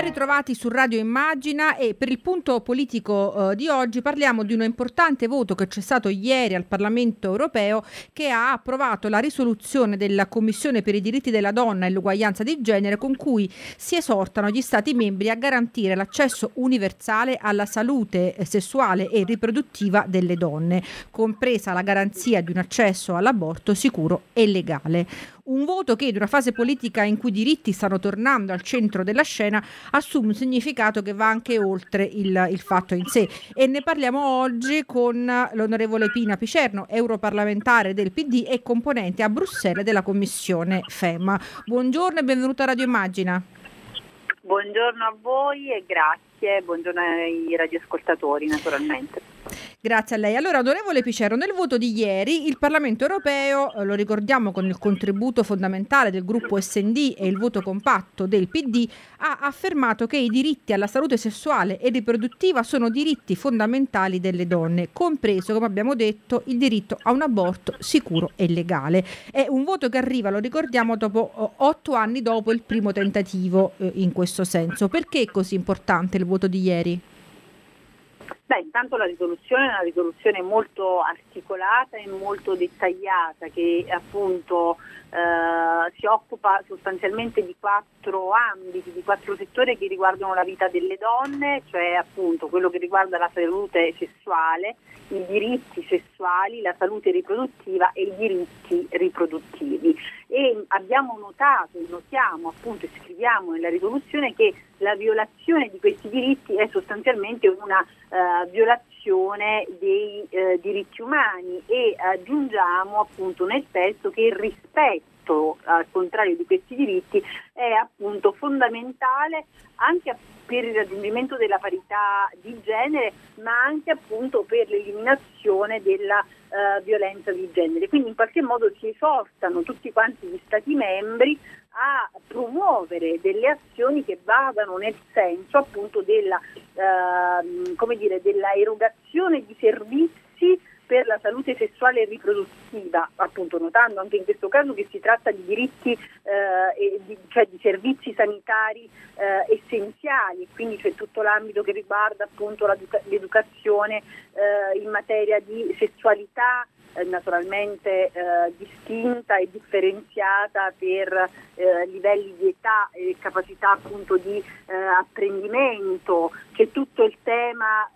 Ben ritrovati su Radio Immagina e per il punto politico eh, di oggi parliamo di un importante voto che c'è stato ieri al Parlamento europeo che ha approvato la risoluzione della Commissione per i diritti della donna e l'uguaglianza di genere con cui si esortano gli Stati membri a garantire l'accesso universale alla salute sessuale e riproduttiva delle donne, compresa la garanzia di un accesso all'aborto sicuro e legale. Un voto che in una fase politica in cui i diritti stanno tornando al centro della scena assume un significato che va anche oltre il, il fatto in sé. E ne parliamo oggi con l'onorevole Pina Picerno, europarlamentare del PD e componente a Bruxelles della Commissione FEMA. Buongiorno e benvenuta a Radio Immagina. Buongiorno a voi e grazie, buongiorno ai radioascoltatori naturalmente. Grazie a lei. Allora, onorevole Picero, nel voto di ieri il Parlamento europeo, eh, lo ricordiamo con il contributo fondamentale del gruppo SD e il voto compatto del PD, ha affermato che i diritti alla salute sessuale e riproduttiva sono diritti fondamentali delle donne, compreso, come abbiamo detto, il diritto a un aborto sicuro e legale. È un voto che arriva, lo ricordiamo, dopo eh, otto anni dopo il primo tentativo eh, in questo senso. Perché è così importante il voto di ieri? Beh, intanto la risoluzione è una risoluzione molto articolata e molto dettagliata che appunto eh, si occupa sostanzialmente di quattro ambiti, di quattro settori che riguardano la vita delle donne, cioè appunto quello che riguarda la salute sessuale, i diritti sessuali, la salute riproduttiva e i diritti riproduttivi. E abbiamo notato, notiamo appunto e scriviamo nella risoluzione che la violazione di questi diritti è sostanzialmente una uh, violazione dei uh, diritti umani e aggiungiamo appunto nel testo che il rispetto al contrario di questi diritti è appunto fondamentale anche per il raggiungimento della parità di genere, ma anche appunto per l'eliminazione della uh, violenza di genere. Quindi in qualche modo si esortano tutti quanti gli Stati membri a promuovere delle azioni che vadano nel senso appunto della, uh, come dire, della erogazione di servizi per la salute sessuale e riproduttiva, appunto notando anche in questo caso che si tratta di diritti, eh, di, cioè di servizi sanitari eh, essenziali, quindi c'è tutto l'ambito che riguarda appunto l'educazione eh, in materia di sessualità, eh, naturalmente eh, distinta e differenziata per eh, livelli di età e capacità appunto di apprendimento, c'è tutto il tema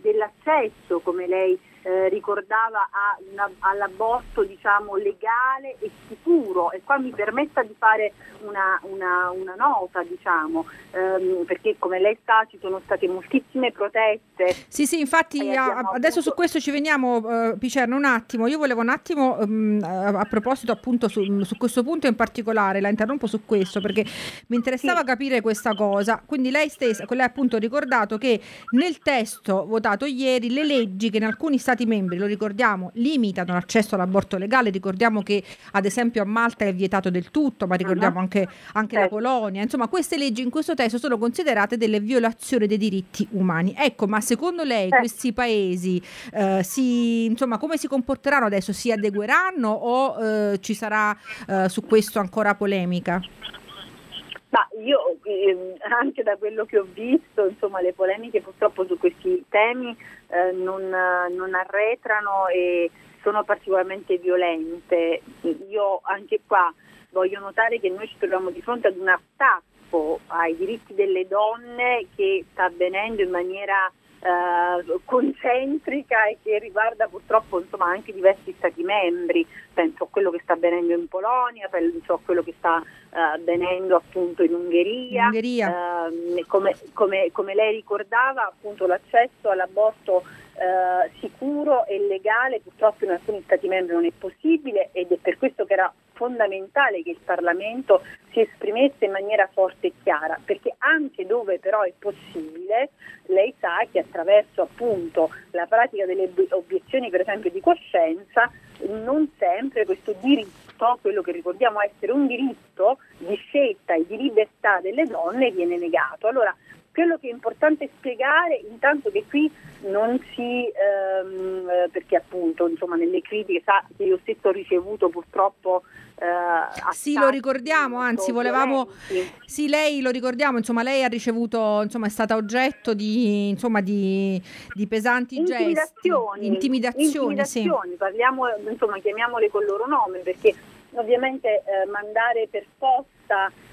dell'accesso, come lei eh, ricordava una, all'aborto diciamo, legale e sicuro e qua mi permetta di fare una, una, una nota diciamo, ehm, perché come lei sa ci sono state moltissime proteste. Sì sì infatti a, adesso avuto... su questo ci veniamo uh, Picerno un attimo, io volevo un attimo um, a, a, proposito appunto su, su, questo punto in particolare, la interrompo su questo perché mi interessava sì. capire questa cosa, quindi lei stessa, lei appunto ricordato che nel testo votato ieri le leggi che in alcuni stati Stati membri, lo ricordiamo, limitano l'accesso all'aborto legale, ricordiamo che ad esempio a Malta è vietato del tutto, ma ricordiamo anche, anche la. Polonia, insomma queste leggi in questo testo sono considerate delle violazioni dei diritti umani. Ecco, ma secondo lei questi paesi eh, si, insomma, come si comporteranno adesso? Si adegueranno o eh, ci sarà eh, su questo ancora polemica? Io eh, anche da quello che ho visto, insomma, le polemiche purtroppo su questi temi eh, non, non, arretrano e sono particolarmente violente. Io anche qua voglio notare che noi ci troviamo di fronte ad un attacco ai diritti delle donne che sta avvenendo in maniera eh, concentrica e che riguarda purtroppo insomma, anche diversi Stati membri, penso a quello che sta avvenendo in Polonia, penso a quello che sta uh, avvenendo appunto in Ungheria. Ungheria. Uh, come, come, come, lei ricordava appunto l'accesso all'aborto uh, sicuro e legale purtroppo in alcuni Stati membri non è possibile ed è per questo che era fondamentale che il Parlamento si esprimesse in maniera forte e chiara, perché anche dove però è possibile, lei sa che attraverso appunto la pratica delle obiezioni per esempio di coscienza, non sempre questo diritto, quello che ricordiamo essere un diritto di scelta e di libertà delle donne viene negato. Allora Quello che è importante spiegare intanto che qui non si, ehm, perché appunto insomma nelle critiche sa che io stesso ho ricevuto purtroppo eh, sì, lo ricordiamo, anzi volevamo, sì, lei lo ricordiamo, insomma lei ha ricevuto, insomma è stata oggetto di, insomma, di, di pesanti intimidazioni, gesti, intimidazioni, intimidazioni. Sì. parliamo, insomma chiamiamole col loro nome perché ovviamente eh, mandare per posta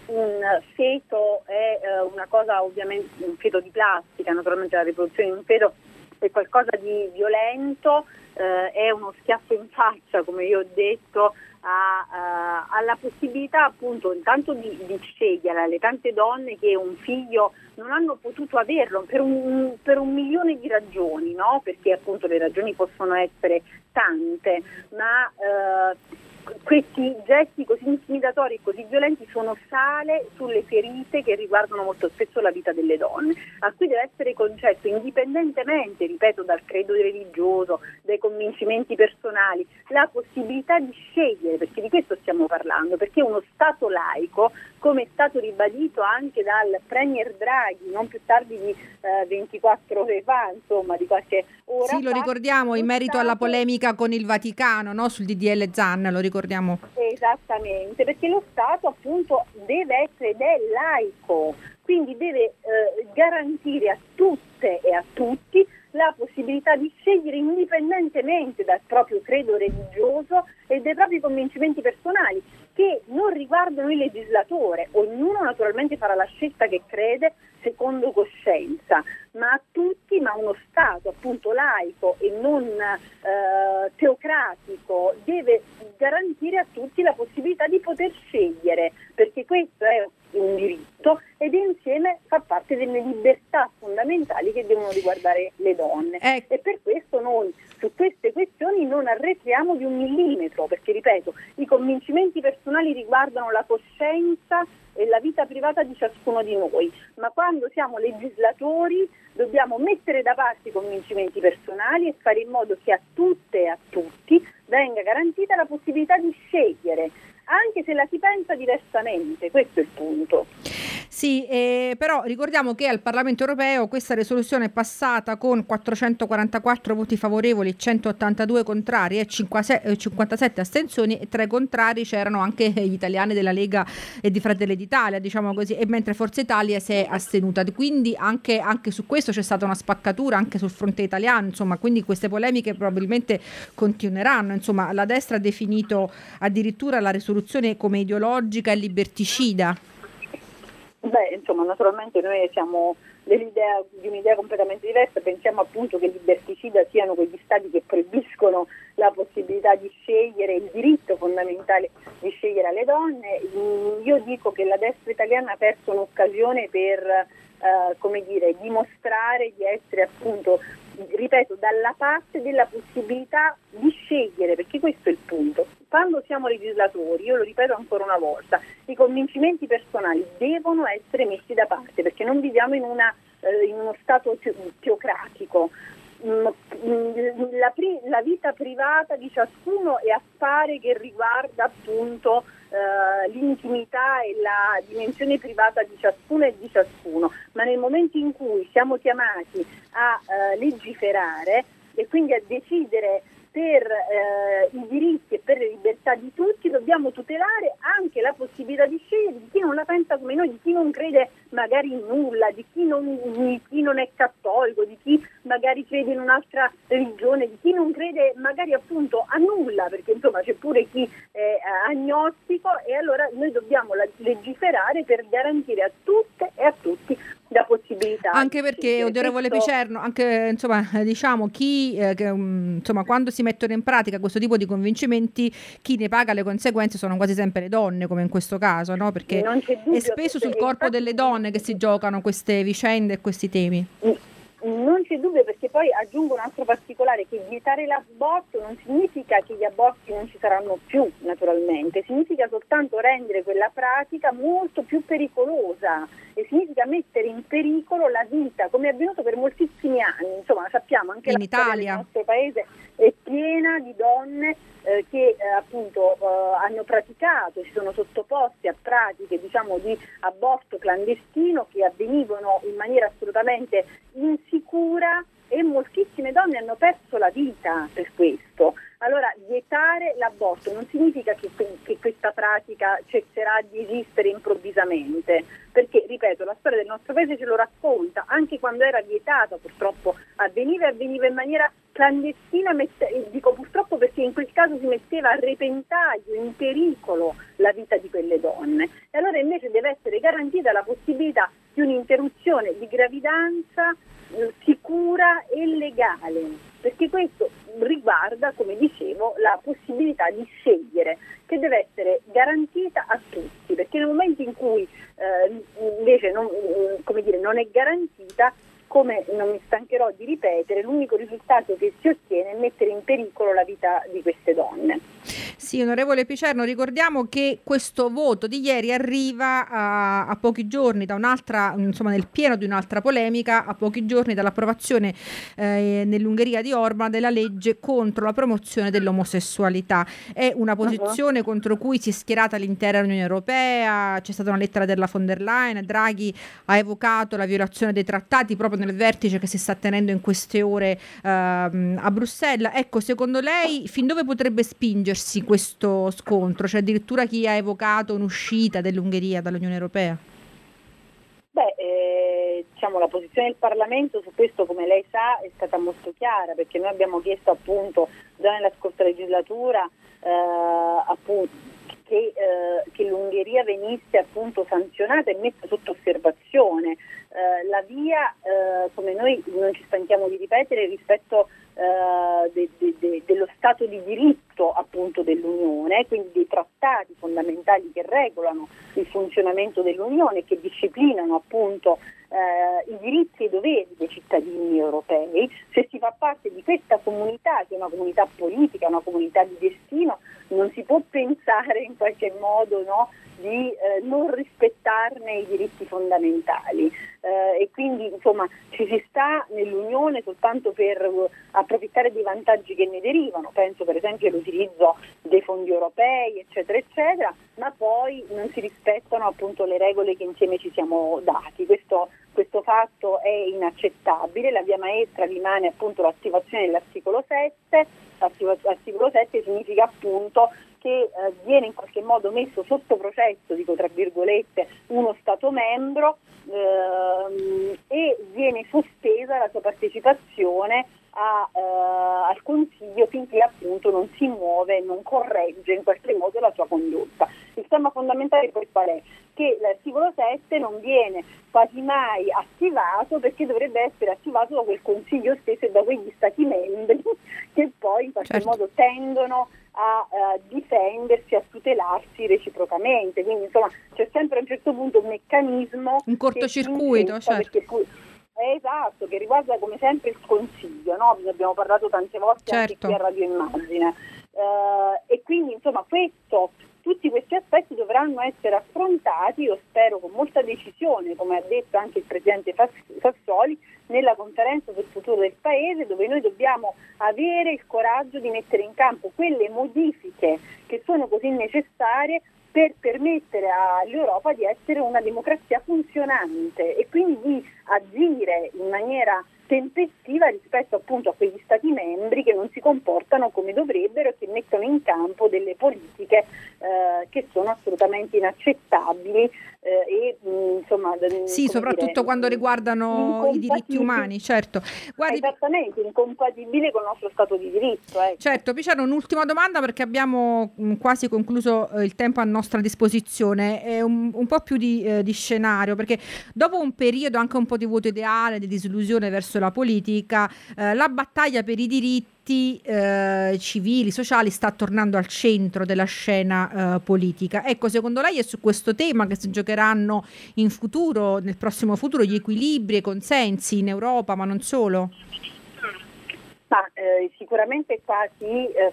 un feto è eh, una cosa ovviamente, un feto di plastica, naturalmente la riproduzione di un feto è qualcosa di violento, eh, è uno schiaffo in faccia come io ho detto a, uh, alla possibilità appunto intanto di, di, scegliere alle tante donne che un figlio non hanno potuto averlo per un, per un milione di ragioni, no? perché appunto le ragioni possono essere tante, ma uh, questi gesti così intimidatori e così violenti sono sale sulle ferite che riguardano molto spesso la vita delle donne, a cui deve essere concesso indipendentemente, ripeto, dal credo religioso, dai convincimenti personali, la possibilità di scegliere, perché di questo stiamo parlando, perché uno Stato laico, come è stato ribadito anche dal Premier Draghi, non più tardi di eh, 24 ore fa, insomma, di qualche ora. Sì, lo fa, ricordiamo in merito alla polemica con il Vaticano, no? sul DDL Zan, lo ricordiamo ricordiamo. Esattamente, perché lo Stato appunto deve essere ed è laico, quindi deve eh, garantire a tutte e a tutti la possibilità di scegliere indipendentemente dal proprio credo religioso e dai propri convincimenti personali che non riguardano il legislatore. Ognuno naturalmente farà la scelta che crede secondo coscienza, ma a tutti, ma uno Stato appunto laico e non eh, teocratico deve garantire a tutti la possibilità di poter scegliere, perché questo è un diritto ed insieme fa parte delle libertà fondamentali che devono riguardare le donne. Ecco. E per questo noi su queste questioni non arretriamo di un millimetro, perché ripeto, i convincimenti personali riguardano la coscienza e la vita privata di ciascuno di noi, ma quando siamo legislatori dobbiamo mettere da parte i convincimenti personali e fare in modo che a tutte e a tutti venga garantita possibilità di scegliere, anche se la si pensa diversamente, questo è il punto. Sì, eh, però ricordiamo che al Parlamento europeo questa risoluzione è passata con 444 voti favorevoli, 182 contrari e 57 astensioni e tra i contrari c'erano anche gli italiani della Lega e di Fratelli d'Italia, diciamo così, e mentre Forza Italia si è astenuta. Quindi anche, anche su questo c'è stata una spaccatura anche sul fronte italiano, insomma, quindi queste polemiche probabilmente continueranno. Insomma, la destra ha definito addirittura la risoluzione come ideologica e liberticida. Beh, insomma, naturalmente noi siamo dell'idea, di un'idea completamente diversa, pensiamo appunto che liberticida siano quegli stati che proibiscono la possibilità di scegliere, il diritto fondamentale di scegliere alle donne. Mm, io dico che la destra italiana ha perso un'occasione per eh, come dire, dimostrare di essere appunto ripeto, dalla parte della possibilità di scegliere, perché questo è il punto. Quando siamo legislatori, io lo ripeto ancora una volta, convincimenti personali devono essere messi da parte, perché non viviamo in, una, eh, in uno stato teocratico. Mm, mm, la, la, vita privata di ciascuno è affare che riguarda appunto eh, l'intimità e la dimensione privata di ciascuno e di ciascuno, ma nel momento in cui siamo chiamati a eh, legiferare e quindi a decidere per eh, i diritti e per le libertà di tutti dobbiamo tutelare anche la possibilità di scegliere di chi non la pensa come noi, di chi non crede magari in nulla, di chi non, di chi non è cattolico, di chi magari crede in un'altra religione, di chi non crede magari appunto a nulla, perché insomma c'è pure chi è agnostico e allora noi dobbiamo legiferare per garantire a tutte e a tutti la possibilità. Anche perché, onorevole questo... Picerno, anche insomma, diciamo chi eh, che, um, insomma, quando si mettono in pratica questo tipo di convincimenti, chi ne paga le conseguenze sono quasi sempre le donne, come in questo caso, no? Perché è spesso sul corpo delle donne che si giocano queste vicende e questi temi. Mm. Non c'è dubbio perché poi aggiungo un altro particolare che vietare l'aborto non significa che gli aborti non ci saranno più naturalmente, significa soltanto rendere quella pratica molto più pericolosa. E significa mettere in pericolo la vita come è avvenuto per moltissimi anni, insomma sappiamo anche in la Italia. del nostro paese è piena di donne eh, che eh, appunto eh, hanno praticato, si sono sottoposti a pratiche diciamo, di aborto clandestino che avvenivano in maniera assolutamente insicura e moltissime donne hanno perso la vita per questo. Allora, vietare l'aborto non significa che, che, questa pratica cesserà di esistere improvvisamente, perché, ripeto, la storia del nostro paese ce lo racconta, anche quando era vietata purtroppo avveniva e avveniva in maniera clandestina, mette, dico perché in quel caso si metteva a repentaglio, in pericolo la vita di quelle donne. E allora invece deve essere garantita la possibilità di un'interruzione di gravidanza eh, sicura e legale, perché questo riguarda, come dicevo, la possibilità di scegliere, che deve essere garantita a tutti, perché nel momento in cui eh, invece non, eh, dire, non è garantita come non mi stancherò di ripetere, l'unico risultato che si ottiene è mettere in pericolo la vita di queste donne. Sì, onorevole Picerno, ricordiamo che questo voto di ieri arriva a, a, pochi giorni da un'altra, insomma nel pieno di un'altra polemica, a pochi giorni dall'approvazione eh, nell'Ungheria di Orban della legge contro la promozione dell'omosessualità. È una posizione uh-huh. contro cui si è schierata l'intera Unione Europea, c'è stata una lettera della von der Leyen, Draghi ha evocato la violazione dei trattati proprio nel vertice che si sta tenendo in queste ore ehm, a Bruxelles. Ecco, secondo lei fin dove potrebbe spingersi questo scontro? C'è addirittura chi ha evocato un'uscita dell'Ungheria dall'Unione Europea? Beh, eh, diciamo, la posizione del Parlamento su questo, come lei sa, è stata molto chiara perché noi abbiamo chiesto appunto già nella scorsa legislatura eh, appunto, che, eh, che, l'Ungheria venisse appunto sanzionata e messa sotto osservazione. Eh, la via, eh, come noi non ci stanchiamo di ripetere, rispetto eh, de, de, de, dello Stato di diritto appunto dell'Unione, quindi dei trattati fondamentali che regolano il funzionamento dell'Unione, che disciplinano appunto eh, i diritti e i doveri dei cittadini europei, se si fa parte di questa comunità, che è una comunità politica, una comunità di destino, non si può pensare in qualche modo no, di eh, non rispettarne i diritti fondamentali. Eh, e quindi insomma ci si sta nell'Unione soltanto per uh, approfittare dei vantaggi che ne derivano, penso per esempio all'utilizzo dei fondi europei eccetera eccetera, ma poi non si rispettano appunto le regole che insieme ci siamo dati. Questo, questo fatto è inaccettabile, la via maestra rimane appunto l'attivazione dell'articolo 7, l'articolo 7 significa appunto che eh, viene in qualche modo messo sotto processo, dico tra virgolette, uno Stato membro ehm, e viene sospesa la sua partecipazione a, eh, al Consiglio finché appunto non si muove, non corregge in qualche modo la sua condotta. Il tema fondamentale poi qual è? Che l'articolo 7 non viene quasi mai attivato perché dovrebbe essere attivato da quel Consiglio stesso e da quegli Stati membri che poi in qualche certo. modo tendono a uh, difendersi, a tutelarsi reciprocamente. Quindi insomma c'è sempre a un certo punto un meccanismo. Un cortocircuito, certo. Esatto, che riguarda come sempre il consiglio, no? ne abbiamo parlato tante volte certo. anche qui a Radio Immagine. Uh, e quindi insomma questo tutti questi aspetti dovranno essere affrontati, io spero con molta decisione, come ha detto anche il Presidente Sassoli, nella conferenza sul futuro del Paese, dove noi dobbiamo avere il coraggio di mettere in campo quelle modifiche che sono così necessarie per permettere all'Europa di essere una democrazia funzionante e quindi di agire in maniera tempestiva rispetto appunto a quegli stati membri che non si comportano come dovrebbero e che mettono in campo delle politiche eh, che sono assolutamente inaccettabili eh, e insomma sì soprattutto dire, quando riguardano i diritti umani certo Guardi, esattamente incompatibile con il nostro stato di diritto eh. certo Picciano un'ultima domanda perché abbiamo mh, quasi concluso eh, il tempo a nostra disposizione è un, un po' più di, eh, di scenario perché dopo un periodo anche un po' di voto ideale di disillusione verso verso la politica, eh, la battaglia per i diritti eh, civili, sociali sta tornando al centro della scena eh, politica. Ecco, secondo lei è su questo tema che si giocheranno in futuro, nel prossimo futuro, gli equilibri e i consensi in Europa, ma non solo? Ma eh, sicuramente qua si, eh,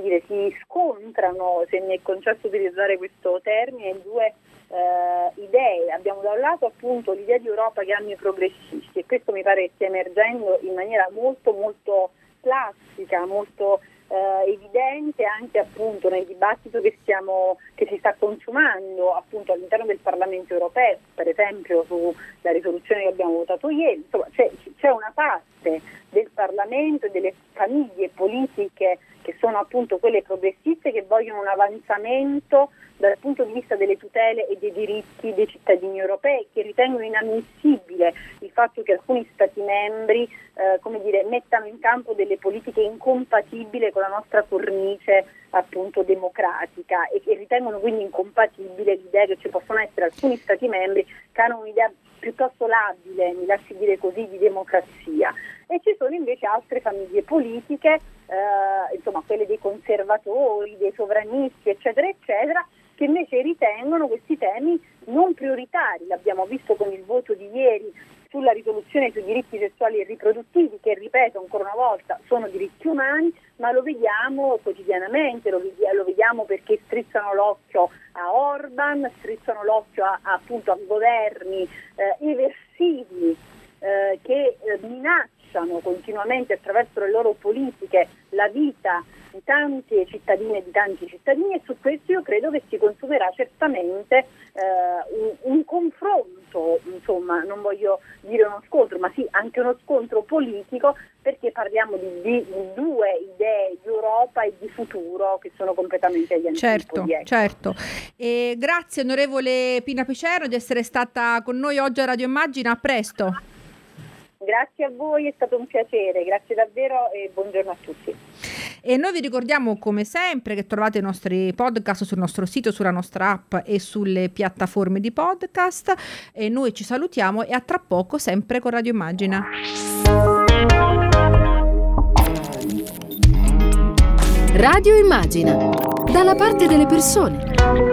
dire, si, scontrano, se mi è concesso utilizzare questo termine, due eh, idee. Abbiamo da un lato appunto l'idea di Europa che hanno i progressisti e questo mi pare stia emergendo in maniera molto molto plastica, molto eh, evidente anche appunto nel dibattito che, stiamo, che, si sta consumando appunto all'interno del Parlamento europeo, per esempio sulla risoluzione che abbiamo votato ieri, insomma c'è, c'è una parte del Parlamento e delle famiglie politiche che sono appunto quelle progressiste che vogliono un avanzamento dal punto di vista delle tutele e dei diritti dei cittadini europei, che ritengono inammissibile il fatto che alcuni Stati membri eh, dire, mettano in campo delle politiche incompatibili con la nostra cornice appunto democratica e che ritengono quindi incompatibile l'idea che ci possono essere alcuni Stati membri che hanno un'idea piuttosto labile, mi lasci dire così, di democrazia. E ci sono invece altre famiglie politiche, eh, insomma quelle dei conservatori, dei sovranisti, eccetera, eccetera, che invece ritengono questi temi non prioritari. L'abbiamo visto con il voto di ieri sulla risoluzione sui diritti sessuali e riproduttivi, che ripeto ancora una volta sono diritti umani, ma lo vediamo quotidianamente, lo, vediamo perché strizzano l'occhio a Orban, strizzano l'occhio a, appunto a governi eh, eversivi eh, che eh, minacciano continuamente attraverso le loro politiche la vita di tante cittadine e di tanti cittadini e su questo io credo che si consumerà certamente eh, un, un, confronto, insomma non voglio dire uno scontro, ma sì anche uno scontro politico perché parliamo di, di, di due idee di Europa e di futuro che sono completamente agli antipodi. Certo, ecco. certo. Grazie onorevole Pina Picero di essere stata con noi oggi a Radio Immagina, a presto. Grazie a voi, è stato un piacere, grazie davvero e buongiorno a tutti. E noi vi ricordiamo come sempre che trovate i nostri podcast sul nostro sito, sulla nostra app e sulle piattaforme di podcast. E noi ci salutiamo e a tra poco sempre con Radio Immagina. Radio Immagina, dalla parte delle persone.